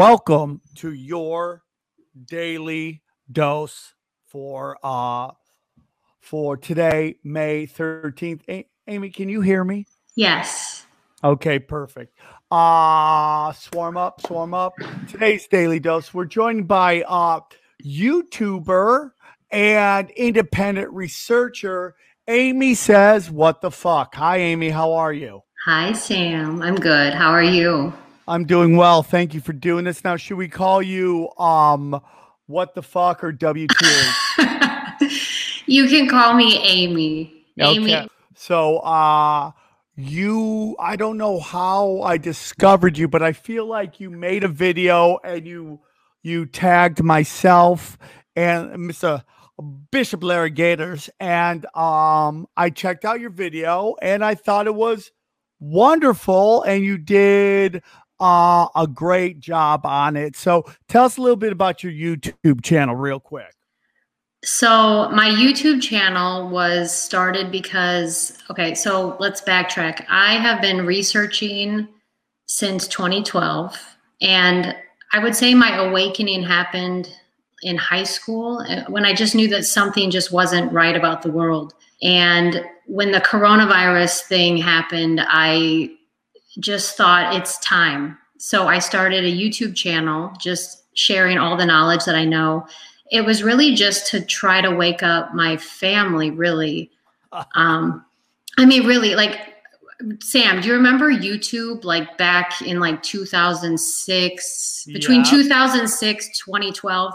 Good morning, Swarm. Welcome to your daily dose for uh for today, May 13th. A- Amy, can you hear me? Yes. Okay, perfect. Uh swarm up, swarm up. Today's daily dose. We're joined by uh YouTuber and independent researcher Amy says, What the fuck? Hi, Amy. How are you? Hi, Sam. I'm good. How are you? I'm doing well. Thank you for doing this. Now, should we call you um what the fuck or WTH? you can call me Amy. Amy. Okay. So uh you I don't know how I discovered you, but I feel like you made a video and you you tagged myself and Mr. Bishop Larry Gators and um I checked out your video and I thought it was wonderful and you did uh, a great job on it. So tell us a little bit about your YouTube channel real quick. So, my YouTube channel was started because, okay, so let's backtrack. I have been researching since 2012, and I would say my awakening happened in high school uh, when I just knew that something just wasn't right about the world. And when the coronavirus thing happened, I just thought it's time. So I started a YouTube channel, just sharing all the knowledge that I know. It was really just to try to wake up my family, really. Um, I mean, really, like, Sam, do you remember YouTube like back in like 2006, between Yeah. 2006, 2012?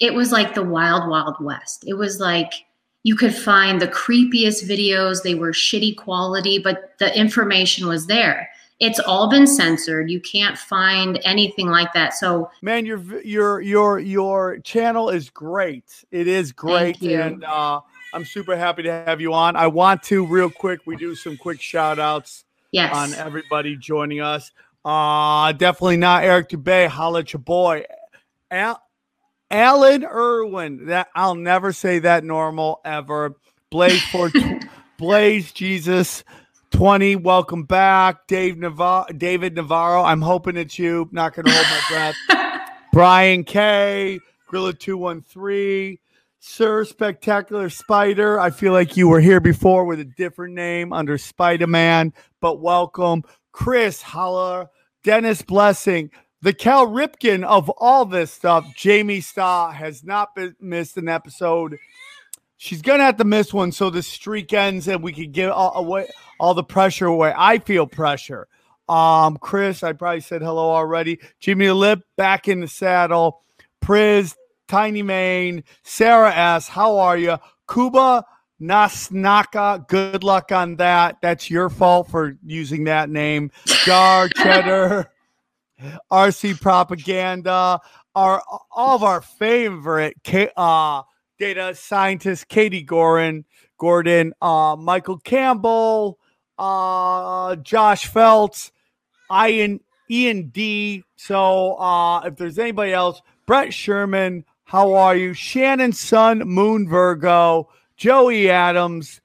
It was like the wild, wild west. It was like you could find the creepiest videos. They were shitty quality, but the information was there. It's all been censored. You can't find anything like that. So Man, your your your your channel is great. It is great, and uh, I'm super happy to have you on. I want to real quick. We do some quick shout outs yes, on everybody joining us. Uh definitely not Eric Dubay. Holla at your boy. Al- Alan Irwin. That I'll never say that normal ever. Blaze for Blaze Jesus 20. Welcome back. Dave Navarro David Navarro. I'm hoping it's you. Not gonna hold my breath. Brian K. Grilla 213. Sir Spectacular Spider. I feel like you were here before with a different name under Spider Man, but welcome. Chris Holler, Dennis Blessing, the Cal Ripken of all this stuff. Jamie Starr has not been missed an episode. She's gonna have to miss one so the streak ends and we can give all, away all the pressure away. I feel pressure. Um, Chris, I probably said hello already. Jimmy Lip back in the saddle. Priz, Tiny Main, Sarah S. How are you? Kuba Nasnaka. Good luck on that. That's your fault for using that name. Jar Cheddar, RC Propaganda, our all of our favorite uh, data scientist Katie Gorin, Gordon, uh, Michael Campbell, uh, Josh Feltz, Ian Ian D. So uh, if there's anybody else, Brett Sherman, how are you? Shannon Sun, Moon Virgo, Joey Adams.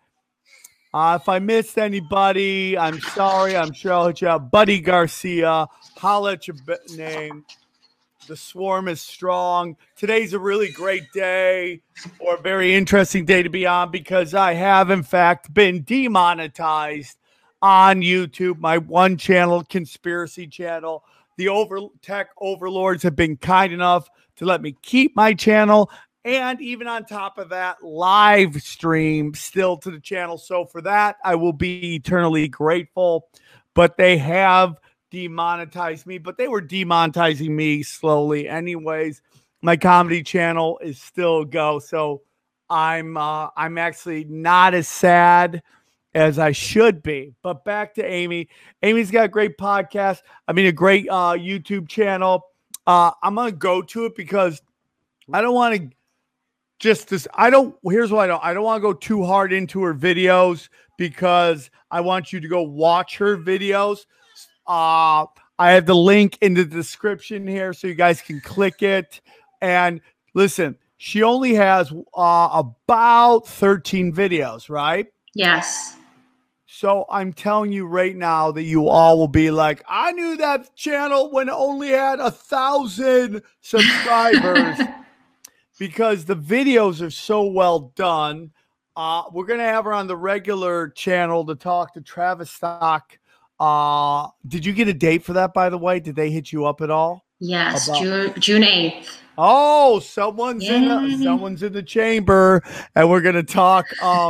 Uh, if I missed anybody, I'm sorry. I'm sure I'll hit you up. Buddy Garcia, holla at your name. The swarm is strong. Today's a really great day or a very interesting day to be on because I have, in fact, been demonetized on YouTube, my one channel, conspiracy channel. The over tech overlords have been kind enough to let me keep my channel and even on top of that, live stream still to the channel. So for that, I will be eternally grateful. But they have demonetized me, but they were demonetizing me slowly, anyways. My comedy channel is still go, so I'm uh, I'm actually not as sad as I should be. But back to Amy. Amy's got a great podcast. I mean, a great uh, YouTube channel. Uh, I'm gonna go to it because I don't want to just this. I don't. Here's what I don't. I don't want to go too hard into her videos because I want you to go watch her videos. Uh, I have the link in the description here so you guys can click it. And listen, she only has uh, about 13 videos, right? yes. So I'm telling you right now that you all will be like, I knew that channel when it only had a thousand subscribers because the videos are so well done. Uh, we're gonna have her on the regular channel to talk to Tavistock. Uh, did you get a date for that, by the way? Did they hit you up at all? Yes, about- June June eighth. Oh, someone's Yay. in the, someone's in the chamber, and we're gonna talk um,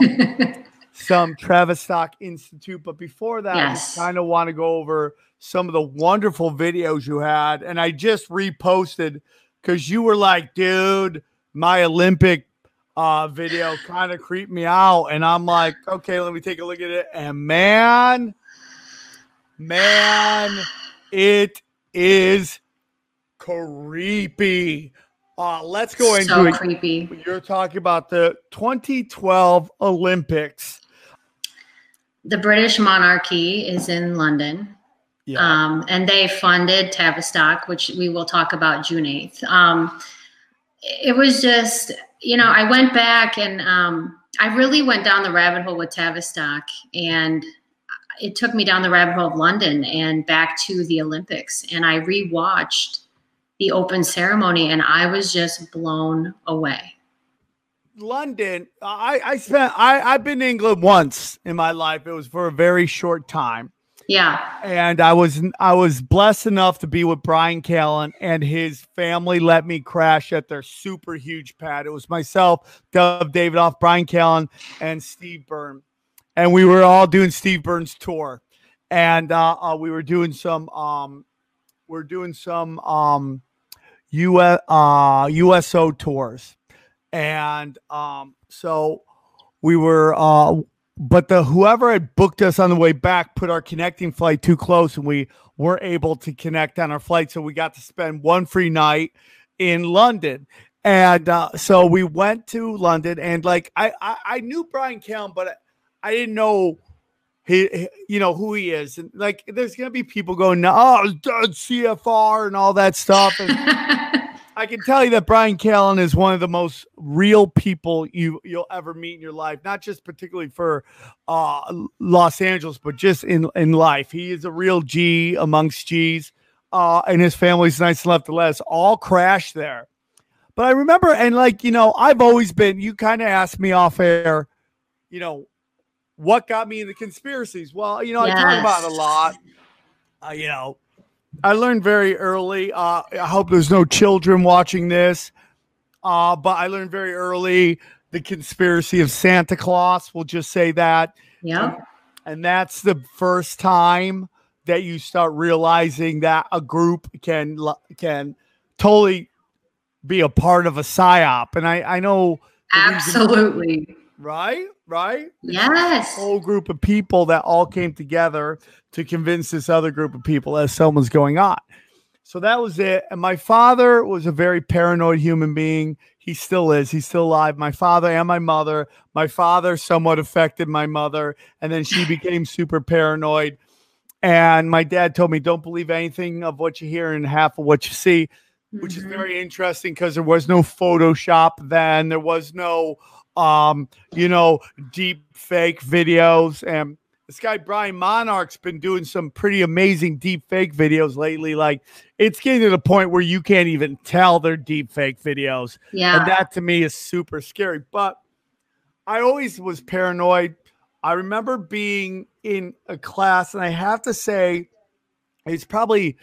some Tavistock Institute. But before that, yes. I kind of want to go over some of the wonderful videos you had, and I just reposted because you were like, "Dude, my Olympic uh, video kind of creeped me out," and I'm like, "Okay, let me take a look at it." And man, man, it is creepy. Uh, let's go into so it. creepy. You're talking about the 2012 Olympics. The British monarchy is in London. Yeah. Um, and they funded Tavistock, which we will talk about June 8th. Um, it was just, you know, I went back and um, I really went down the rabbit hole with Tavistock and it took me down the rabbit hole of London and back to the Olympics. And I rewatched the open ceremony and I was just blown away. London, I, I spent I, I've been to England once in my life. It was for a very short time. Yeah. And I was I was blessed enough to be with Brian Callen and his family let me crash at their super huge pad. It was myself, Dov Davidoff, Brian Callen, and Steve Byrne. And we were all doing Steve Byrne's tour. And uh, uh, we were doing some um we're doing some um US uh USO tours. And um so we were uh but the whoever had booked us on the way back put our connecting flight too close and we weren't able to connect on our flight so we got to spend one free night in london and uh, so we went to london and like i i, I knew Brian Callen, but I, didn't know he, you know who he is and like there's gonna be people going oh cfr and all that stuff and I can tell you that Brian Callen is one of the most real people you you'll ever meet in your life. Not just particularly for uh, Los Angeles, but just in in life. He is a real G amongst G's, uh, and his family's nice enough to let us all crash there. But I remember, and like you know, I've always been. You kind of asked me off air, you know, what got me into conspiracies. Well, you know, yes. I talk about it a lot. Uh, you know, I learned very early. Uh, I hope there's no children watching this, uh, but I learned very early the conspiracy of Santa Claus. We'll just say that. Yeah. And that's the first time that you start realizing that a group can can totally be a part of a psyop. And I I know absolutely right, right. Yes, whole group of people that all came together to convince this other group of people that something's going on. So that was it. And my father was a very paranoid human being. He still is. He's still alive. My father and my mother. My father somewhat affected my mother, and then she became super paranoid. And my dad told me, "Don't believe anything of what you hear and half of what you see," which mm-hmm. is very interesting because there was no Photoshop then. There was no, um, you know, deep fake videos and this guy Brian Monarch's been doing some pretty amazing deep fake videos lately. Like it's getting to the point where you can't even tell they're deep fake videos. Yeah. And that to me is super scary. But I always was paranoid. I remember being in a class, and I have to say, it's probably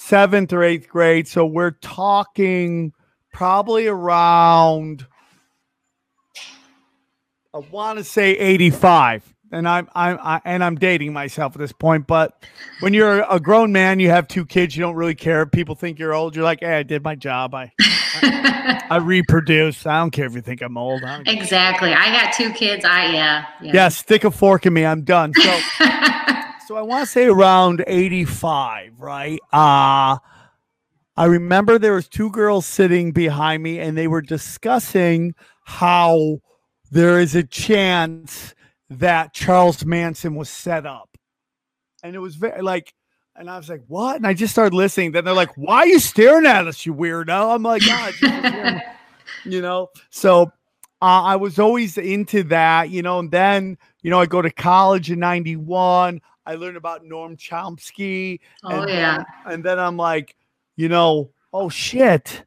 seventh or eighth grade. So we're talking probably around I want to say 85 and I'm I'm I, and I'm dating myself at this point. But when you're a grown man, you have two kids, you don't really care. People think you're old. You're like, hey, I did my job. I I, I reproduce. I don't care if you think I'm old. I exactly. I got two kids. I yeah, yeah. Yeah. Stick a fork in me. I'm done. So so I want to say around 85, right? Uh I remember there was two girls sitting behind me, and they were discussing how there is a chance that Charles Manson was set up. And it was very like, and I was like, what? And I just started listening. Then they're like, why are you staring at us, you weirdo? I'm like, God, you know? So uh, I was always into that, you know, and then you know, I go to college in 91. I learned about Noam Chomsky. Oh, and yeah. Then, and then I'm like, you know, oh shit,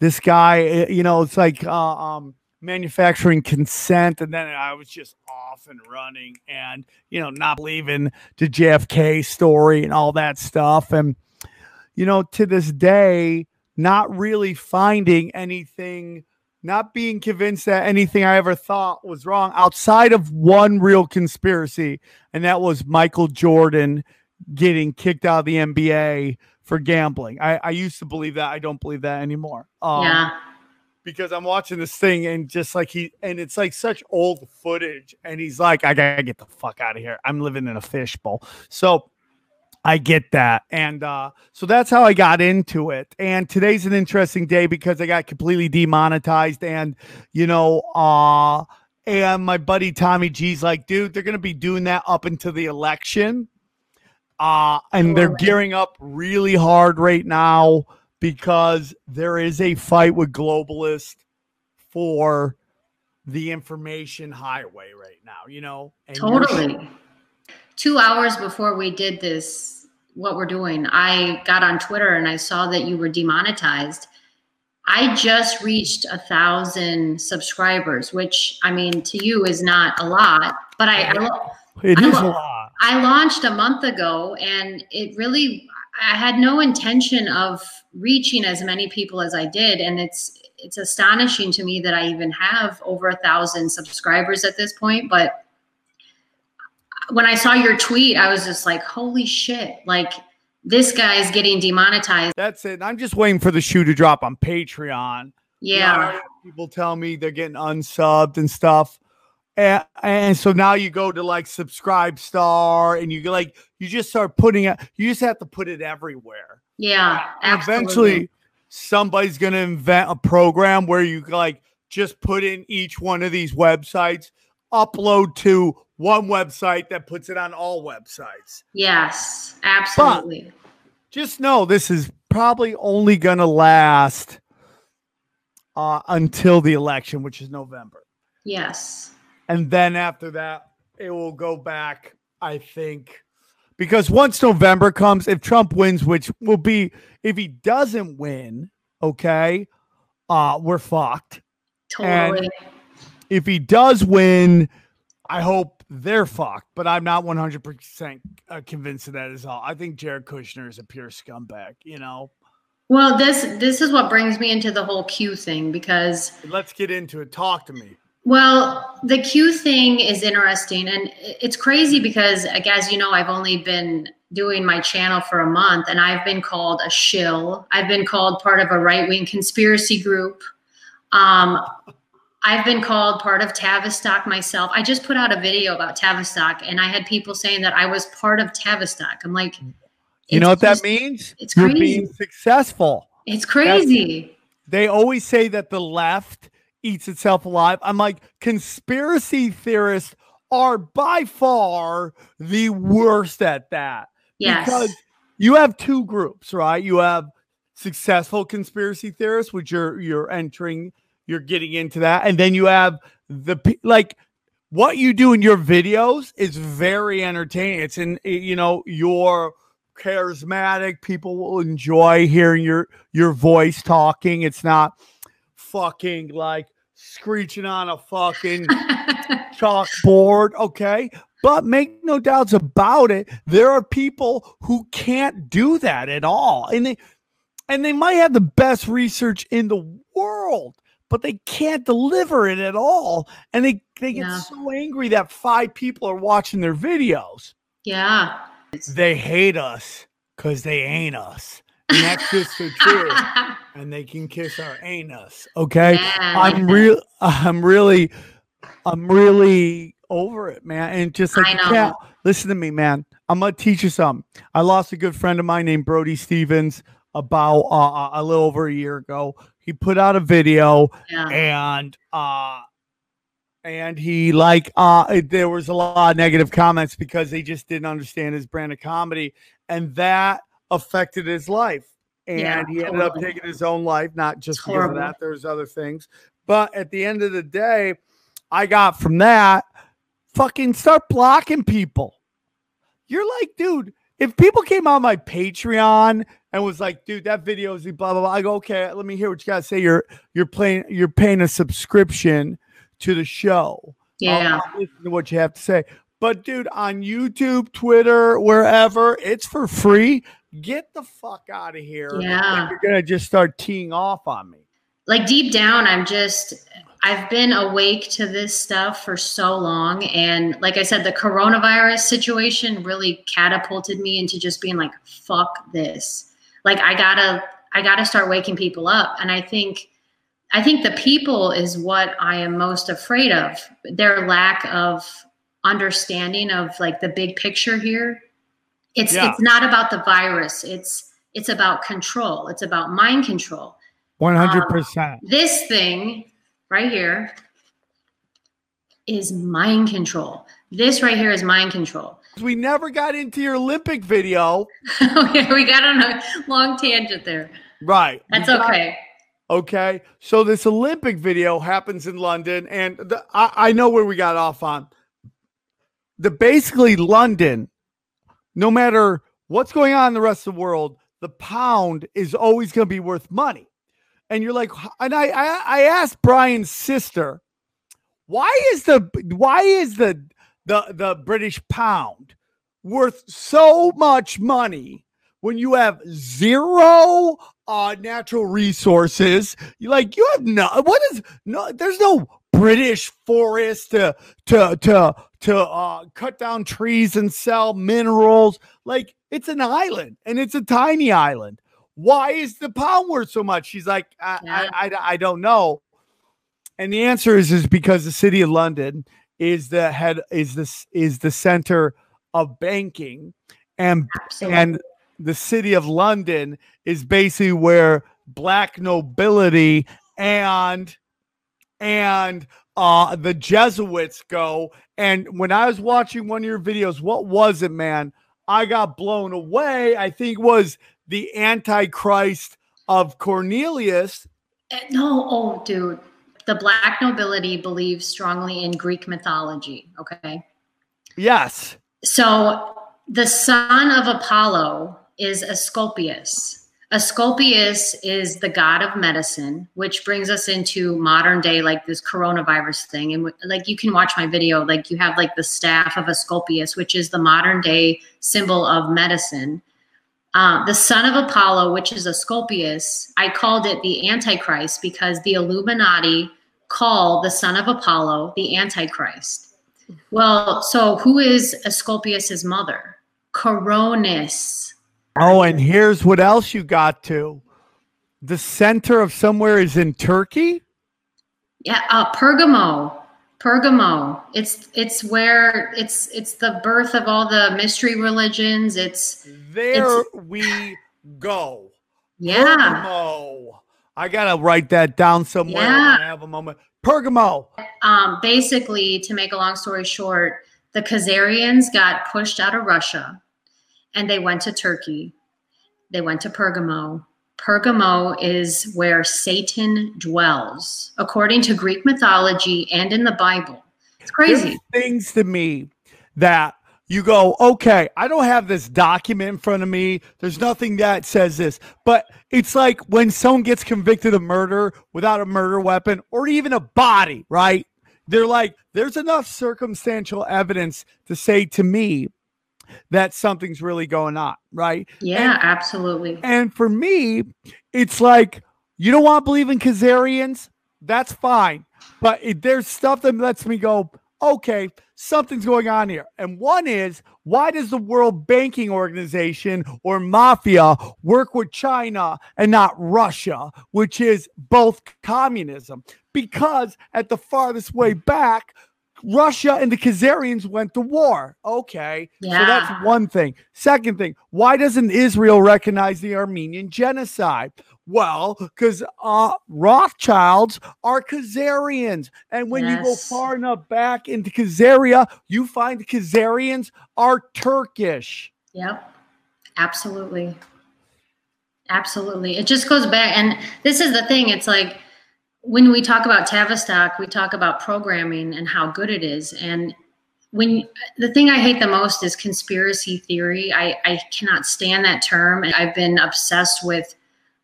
this guy, eh, you know, it's like uh, um, manufacturing consent. And then I was just off and running and, you know, not believing the JFK story and all that stuff. And, you know, to this day, not really finding anything, not being convinced that anything I ever thought was wrong outside of one real conspiracy, and that was Michael Jordan getting kicked out of the NBA for gambling. I, I used to believe that. I don't believe that anymore. Um, yeah. Because I'm watching this thing and just like he, and it's like such old footage. And he's like, I gotta get the fuck out of here. I'm living in a fishbowl. So I get that. And uh, so that's how I got into it. And today's an interesting day because I got completely demonetized. And, you know, uh, and my buddy Tommy G's like, dude, they're going to be doing that up until the election. Uh, and they're gearing up really hard right now because there is a fight with globalists for the information highway right now, you know? Totally. Two hours before we did this, what we're doing, I got on Twitter and I saw that you were demonetized. I just reached a thousand subscribers, which I mean to you is not a lot, but I, I It I is a lot. I launched a month ago and it really I had no intention of reaching as many people as I did and it's it's astonishing to me that I even have over a thousand subscribers at this point but when I saw your tweet I was just like holy shit like this guy is getting demonetized That's it. I'm just waiting for the shoe to drop on Patreon. You know, yeah people tell me they're getting unsubbed and stuff. And, and so now you go to like subscribe star and you like you just start putting it you just have to put it everywhere. Yeah absolutely. eventually somebody's going to invent a program where you like just put in each one of these websites upload to one website that puts it on all websites. Yes absolutely. but just know this is probably only going to last uh, until the election which is november. Yes and then after that it will go back i think. Because once november comes if trump wins which will be if he doesn't win okay uh we're fucked. Totally. if he does win i hope they're fucked but i'm not 100% uh, convinced of that as all. I think jared kushner is a pure scumbag you know? Well this this is what brings me into the whole q thing because let's get into it. Talk to me Well, the Q thing is interesting, and it's crazy because, like, as you know, I've only been doing my channel for a month, and I've been called a shill. I've been called part of a right wing conspiracy group. Um, I've been called part of Tavistock myself. I just put out a video about Tavistock, and I had people saying that I was part of Tavistock. I'm like, you know what it's that means it's you're crazy. being successful It's crazy. they always say that the left eats itself alive. I'm like, conspiracy theorists are by far the worst at that. Yes. Because you have two groups, right? You have successful conspiracy theorists, which you're you're entering, you're getting into that, and then you have the like what you do in your videos is very entertaining. It's in you know your charismatic people will enjoy hearing your your voice talking it's not fucking like screeching on a fucking chalkboard okay but make no doubts about it there are people who can't do that at all and they and they might have the best research in the world but they can't deliver it at all and they they get Yeah. so angry that five people are watching their videos yeah. they hate us because they ain't us. And that's just the truth. And they can kiss our anus. Okay. I'm real I'm really I'm really over it, man. And just like can't listen to me, man. I'm gonna teach you something. I lost a good friend of mine named Brody Stevens about uh, a little over a year ago. He put out a video Yeah. and uh and he like uh there was a lot of negative comments because they just didn't understand his brand of comedy and that affected his life and Yeah, he ended up taking his own life not just It's because of horrible. that there's other things but at the end of the day i got from that fucking start blocking people. You're like, dude, if people came on my Patreon and was like, dude, that video is blah blah blah, I go, okay, let me hear what you gotta say. You're you're playing you're paying a subscription to the show. Yeah. I'll listen to what you have to say. But dude, on YouTube, Twitter, wherever, it's for free. Get the fuck out of here. Yeah. You're gonna just start teeing off on me. like deep down i'm just i've been awake to this stuff for so long and like i said the coronavirus situation really catapulted me into just being like fuck this like i gotta i gotta start waking people up and i think i think the people is what i am most afraid of their lack of understanding of like the big picture here it's Yeah. it's not about the virus it's it's about control it's about mind control One hundred um, percent. this thing right here is mind control. This right here is mind control. We never got into your Olympic video. okay, we got on a long tangent there. Right. That's got- okay. Okay. So this Olympic video happens in London, and the, I, I know where we got off on. The basically London, no matter what's going on in the rest of the world, the pound is always going to be worth money. And you're like, and I, I I asked Brian's sister, why is the why is the the the British pound worth so much money when you have zero uh natural resources you like you have no what is no there's no british forest to to to to uh cut down trees and sell minerals. Like it's an island and it's a tiny island. Why is the pound worth so much? She's like i Yeah. I, I i don't know. And the answer is is because the city of london is the head is this is the center of banking. And Absolutely. and the city of London is basically where black nobility and and uh the Jesuits go. And when I was watching one of your videos, what was it, man? I got blown away. I think was the Antichrist of Cornelius. Uh, no, oh, dude. The black nobility believes strongly in Greek mythology. Okay. Yes. So the son of Apollo is Asclepius. Asclepius is the god of medicine, which brings us into modern day, like this coronavirus thing. And like you can watch my video, like you have like the staff of Asclepius, which is the modern day symbol of medicine. Uh, the son of Apollo, which is Asclepius, I called it the Antichrist because the Illuminati call the son of Apollo the Antichrist. Well, so who is Asclepius's mother? Coronis. Oh, and here's what else you got to. The center of somewhere is in Turkey. Yeah, uh, Pergamo. Pergamo. It's it's where it's it's the birth of all the mystery religions. It's There we go. yeah. Pergamo. I gotta write that down somewhere Yeah. I have a moment. Pergamo. Um, basically, to make a long story short, the Khazarians got pushed out of Russia, and they went to Turkey. They went to Pergamo. Pergamo is where Satan dwells, according to Greek mythology and in the Bible. It's crazy. There's things to me that you go, okay, I don't have this document in front of me. There's nothing that says this. But it's like when someone gets convicted of murder without a murder weapon or even a body, right? They're like, there's enough circumstantial evidence to say to me that something's really going on, right? Yeah, absolutely. And for me, it's like you don't want to believe in Khazarians. That's fine, but it, there's stuff that lets me go. Okay, something's going on here. And one is why does the World Banking Organization or mafia work with China and not Russia, which is both communism? Because at the farthest way back, Russia and the Khazarians went to war. Okay. So that's one thing. Second thing, why doesn't Israel recognize the Armenian genocide? Well, because uh, Rothschilds are Khazarians. And when you go far enough back into Khazaria, you find the Khazarians are Turkish. Yep. Absolutely. Absolutely. It just goes back. And this is the thing. It's like when we talk about Tavistock, we talk about programming and how good it is. And when the thing I hate the most is conspiracy theory. I, I cannot stand that term. And I've been obsessed with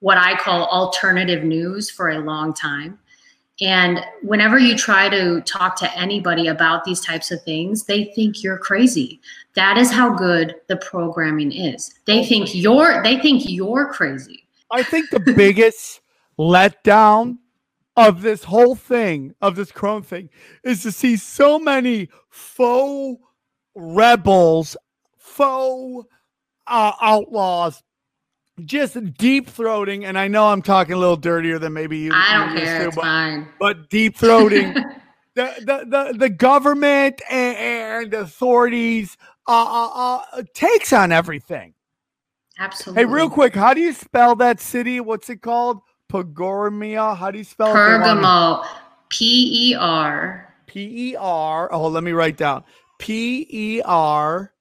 what I call alternative news for a long time. And whenever you try to talk to anybody about these types of things, they think you're crazy. That is how good the programming is. They think you're they think you're crazy. I think the biggest letdown of this whole thing, of this Chrome thing, is to see so many faux rebels, faux uh, outlaws just deep throating, and I know I'm talking a little dirtier than maybe you. I don't care. To, it's but, fine. But deep throating the, the the the government and, and authorities uh, uh, uh, takes on everything. Absolutely. Hey, real quick, how do you spell that city? What's it called? Pagormia. How do you spell Pergamo. it? P E R. P E R. Oh, let me write down. P E R.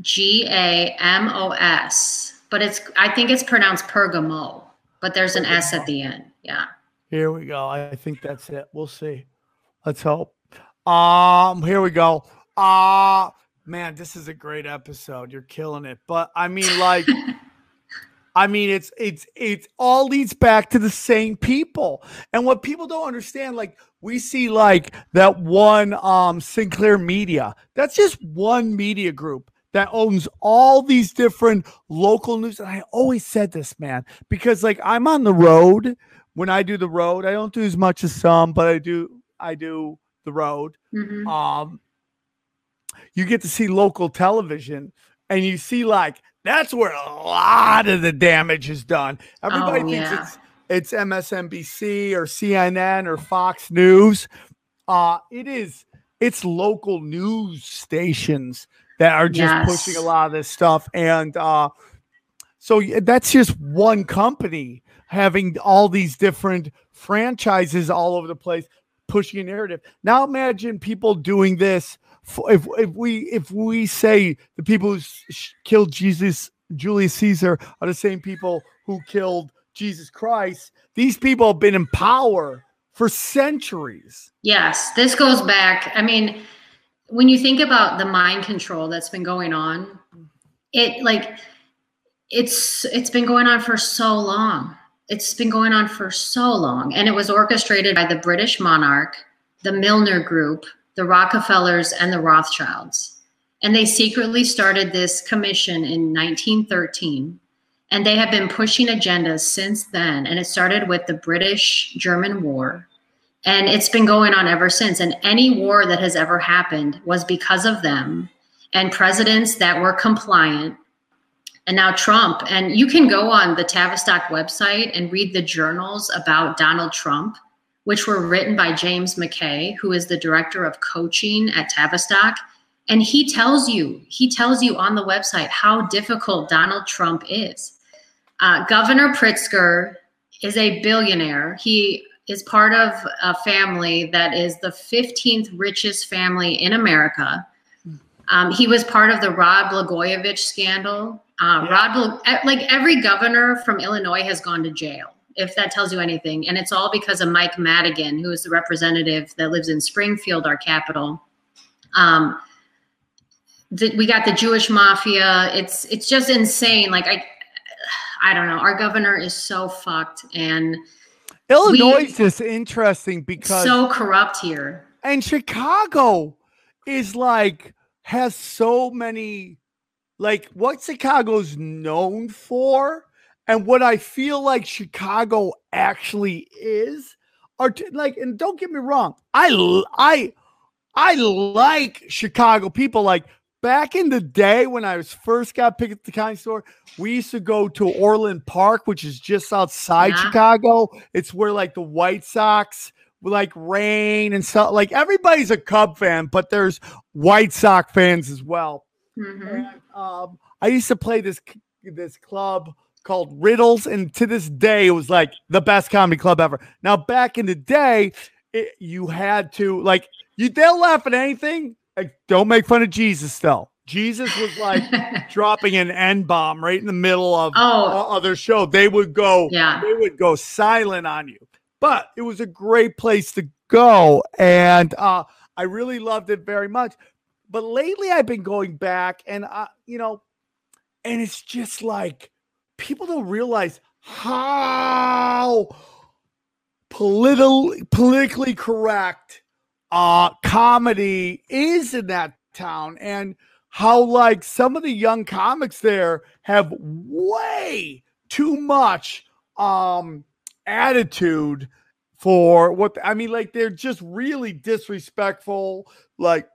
G A M O S but it's I think it's pronounced Pergamo, but there's an S at the end. Yeah. Here we go. I think that's it. We'll see. Let's hope. Um, here we go. Uh man, this is a great episode. You're killing it. But I mean, like, I mean, it's it's it's all leads back to the same people. And what people don't understand, like, we see like that one um Sinclair Media. That's just one media group that owns all these different local news. And I always said this, man, because like I'm on the road when I do the road. I don't do as much as some, but I do I do the road. Mm-hmm. Um you get to see local television and you see like that's where a lot of the damage is done. Everybody oh, thinks yeah. it's it's MSNBC or CNN or Fox News. Uh it is it's local news stations that are just yes. pushing a lot of this stuff. And uh, so that's just one company having all these different franchises all over the place pushing a narrative. Now imagine people doing this. If, if we if we say the people who killed Jesus, Julius Caesar, are the same people who killed Jesus Christ, these people have been in power for centuries. Yes, this goes back. I mean, when you think about the mind control that's been going on, it like it's it's been going on for so long. It's been going on for so long, and it was orchestrated by the British monarch, the Milner Group, the Rockefellers, and the Rothschilds. And they secretly started this commission in 1913. And they have been pushing agendas since then. And it started with the British German War and it's been going on ever since. And any war that has ever happened was because of them and presidents that were compliant. And now Trump. And you can go on the Tavistock website and read the journals about Donald Trump, which were written by James McKay, who is the director of coaching at Tavistock. And he tells you, he tells you on the website how difficult Donald Trump is. Uh, Governor Pritzker is a billionaire. He is part of a family that is the 15th richest family in America. Um, he was part of the Rod Blagojevich scandal. Uh, yeah. Rod, like every governor from Illinois has gone to jail, if that tells you anything. And it's all because of Mike Madigan, who is the representative that lives in Springfield, our capital. Um, the, we got the Jewish mafia. It's it's just insane. Like I, I don't know. Our governor is so fucked, and Illinois we, is just interesting because so corrupt here. And Chicago is like has so many like what Chicago's known for and what I feel like Chicago actually is are t- like and don't get me wrong I I I like Chicago people like back in the day when I was first got picked at the county store, we used to go to Orland Park, which is just outside yeah. Chicago. It's where like the White Sox like rain and stuff. Like everybody's a Cub fan, but there's White Sox fans as well. Mm-hmm. And, um, I used to play this this club called Riddles, and to this day, it was like the best comedy club ever. Now, back in the day, it, you had to like you. They'll laugh at anything like, don't make fun of Jesus though. Jesus was like dropping an N bomb right in the middle of oh. other show. They would go, yeah. they would go silent on you. But it was a great place to go. And uh, I really loved it very much. But lately I've been going back and I, you know, and it's just like people don't realize how political politically correct uh comedy is in that town and how like some of the young comics there have way too much um attitude for what I mean like they're just really disrespectful like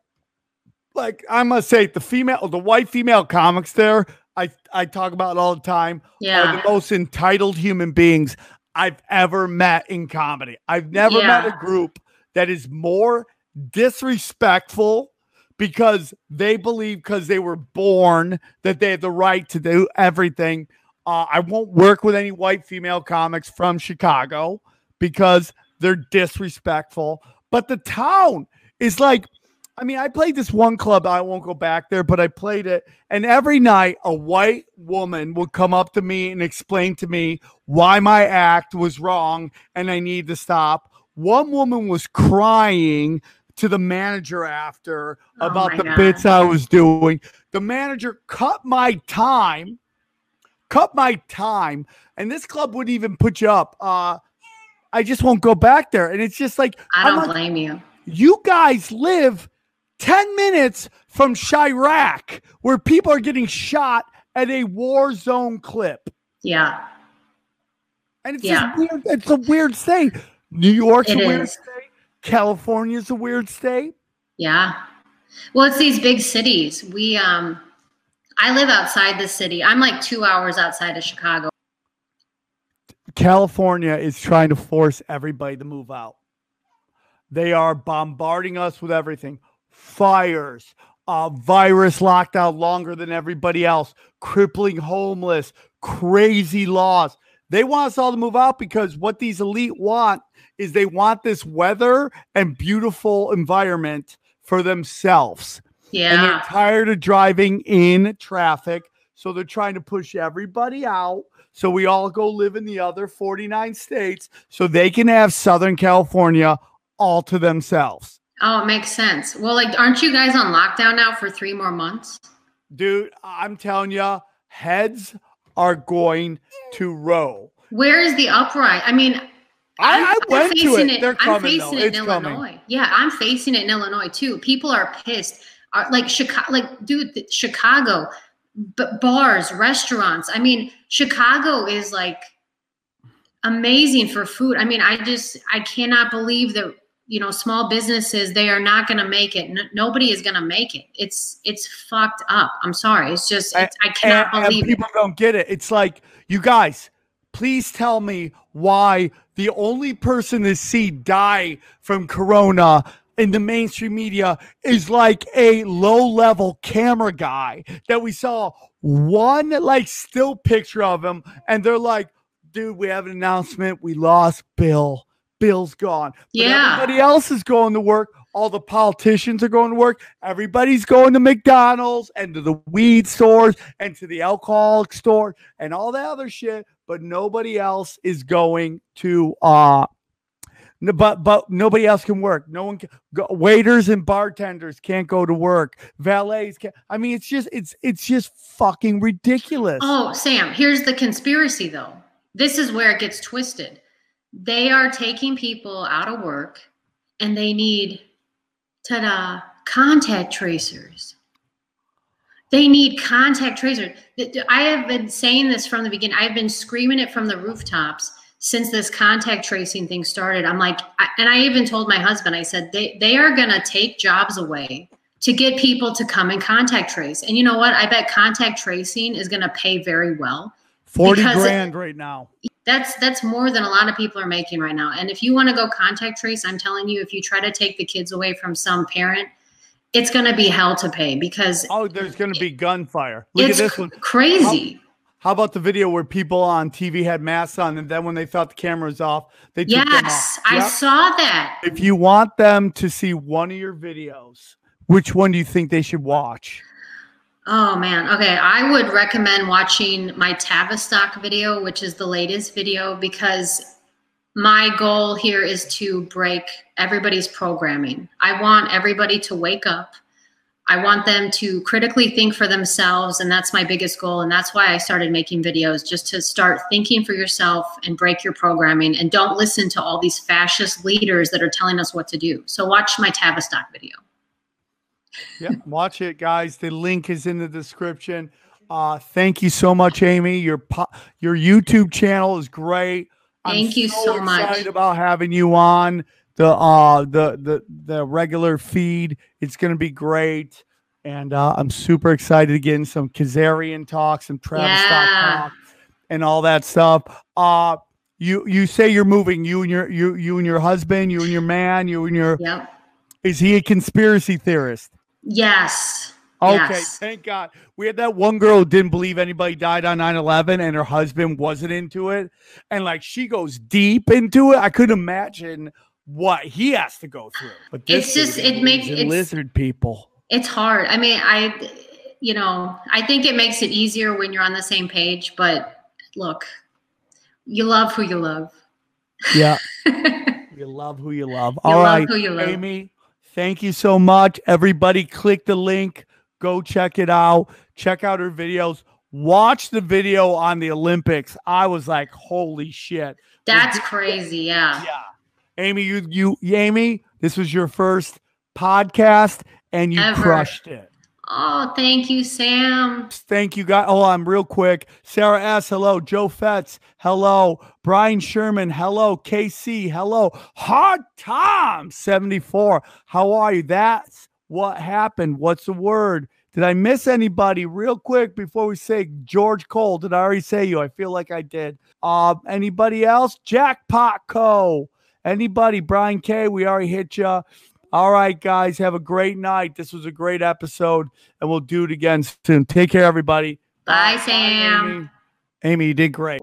like I must say the female the white female comics there I I talk about all the time Yeah. are the most entitled human beings I've ever met in comedy. I've never met a group that is more disrespectful because they believe because they were born that they have the right to do everything. Uh, I won't work with any white female comics from Chicago because they're disrespectful. But the town is like, I mean, I played this one club. I won't go back there, but I played it. And every night, a white woman would come up to me and explain to me why my act was wrong and I need to stop. One woman was crying to the manager after Oh about the God. bits I was doing. The manager cut my time, cut my time, and this club wouldn't even put you up. Uh, I just won't go back there. And it's just like, I don't like, blame you. you guys live 10 minutes from Chiraq, where people are getting shot at a war zone clip. Yeah. And it's Yeah. weird. It's a weird state. New York's It a weird is. state. California's a weird state. Yeah. Well, it's these big cities. We um I live outside the city. I'm like 2 hours outside of Chicago. California is trying to force everybody to move out. They are bombarding us with everything fires, uh, virus lockdown longer than everybody else, crippling homeless, crazy laws. They want us all to move out because what these elite want is they want this weather and beautiful environment for themselves. Yeah. And they're tired of driving in traffic. So they're trying to push everybody out. So we all go live in the other 49 states so they can have Southern California all to themselves. Oh, it makes sense. Well, like aren't you guys on lockdown now for 3 more months? Dude, I'm telling you, heads are going to roll. Where is the upright? I mean, I, I'm- I went to facing it. They're I'm coming, though. facing it It's in coming. Illinois. Yeah, I'm facing it in Illinois too. People are pissed. Are like Chicago, like dude, Chicago, b- bars, restaurants. I mean, Chicago is like amazing for food. I mean, I just I cannot believe that you know small businesses they are not going to make it. N- nobody is going to make it. It's it's fucked up. I'm sorry. It's just it's, I cannot and, and believe it. people don't get it. It's like, you guys, please tell me why the only person to see die from corona in the mainstream media is like a low level camera guy that we saw one like still picture of him and they're like dude we have an announcement we lost bill bill's gone but Yeah. everybody else is going to work all the politicians are going to work everybody's going to mcdonald's and to the weed stores and to the alcoholic store and all that other shit but nobody else is going to uh n- but but nobody else can work no one can go, waiters and bartenders can't go to work valets can't. i mean it's just it's it's just fucking ridiculous Oh, Sam, here's the conspiracy though. This is where it gets twisted. They are taking people out of work and they need ta-da contact tracers. They need contact tracers. I have been saying this from the beginning. I've been screaming it from the rooftops since this contact tracing thing started. I'm like, I, and I even told my husband, I said, they, they are going to take jobs away to get people to come and contact trace. And you know what? I bet contact tracing is going to pay very well. 40 because it- grand right now That's that's more than a lot of people are making right now. And if you want to go contact trace, I'm telling you, if you try to take the kids away from some parent, it's going to be hell to pay because oh there's going to be gunfire look at this one crazy. how about the video where people on tv had masks on and then when they thought the cameras off they took them off Yes, I saw that. if you want them to see one of your videos which one do you think they should watch Oh man. Okay, I would recommend watching my Tavistock video, which is the latest video because my goal here is to break everybody's programming. I want everybody to wake up. I want them to critically think for themselves. And that's my biggest goal. And that's why I started making videos just to start thinking for yourself and break your programming. And don't listen to all these fascist leaders that are telling us what to do. So watch my Tavistock video. Yeah, watch it, guys. The link is in the description. Uh, thank you so much, Amy. Your po- your YouTube channel is great. Thank I'm you so, so much. About having you on the uh the the the regular feed. It's going to be great, and uh, I'm super excited to get in some Khazarian talk, some Travis yeah. talk, and all that stuff. Uh you you say you're moving. You and your you you and your husband. You and your man. You and your. Yep. Is he a conspiracy theorist? Yes. Okay, yes. thank God. We had that one girl who didn't believe anybody died on 9 11 and her husband wasn't into it. And like she goes deep into it. I couldn't imagine what he has to go through. But it's just, it makes it lizard people. It's hard. I mean, I, you know, I think it makes it easier when you're on the same page. But look, you love who you love. Yeah. you love who you love. You All love right, Amy. Thank you so much. Everybody, click the link Go check it out. Check out her videos. Watch the video on the Olympics. I was like, holy shit. That's crazy. Yeah. Yeah. Amy, you you Amy, this was your first podcast and you Ever. crushed it. Oh, thank you, Sam. Thank you, guys. Oh, I'm real quick. Sarah S. Hello. Joe Fetz. Hello. Brian Sherman. Hello. KC. Hello. Hard Tom 74. How are you? That's what happened? What's the word? Did I miss anybody real quick before we say George Cole? Did I already say you? I feel like I did. Uh, anybody else? Jackpot Co. Anybody? Brian K. We already hit you. All right, guys. Have a great night. This was a great episode, and we'll do it again soon. Take care, everybody. Bye, Sam. Amy. Amy, you did great.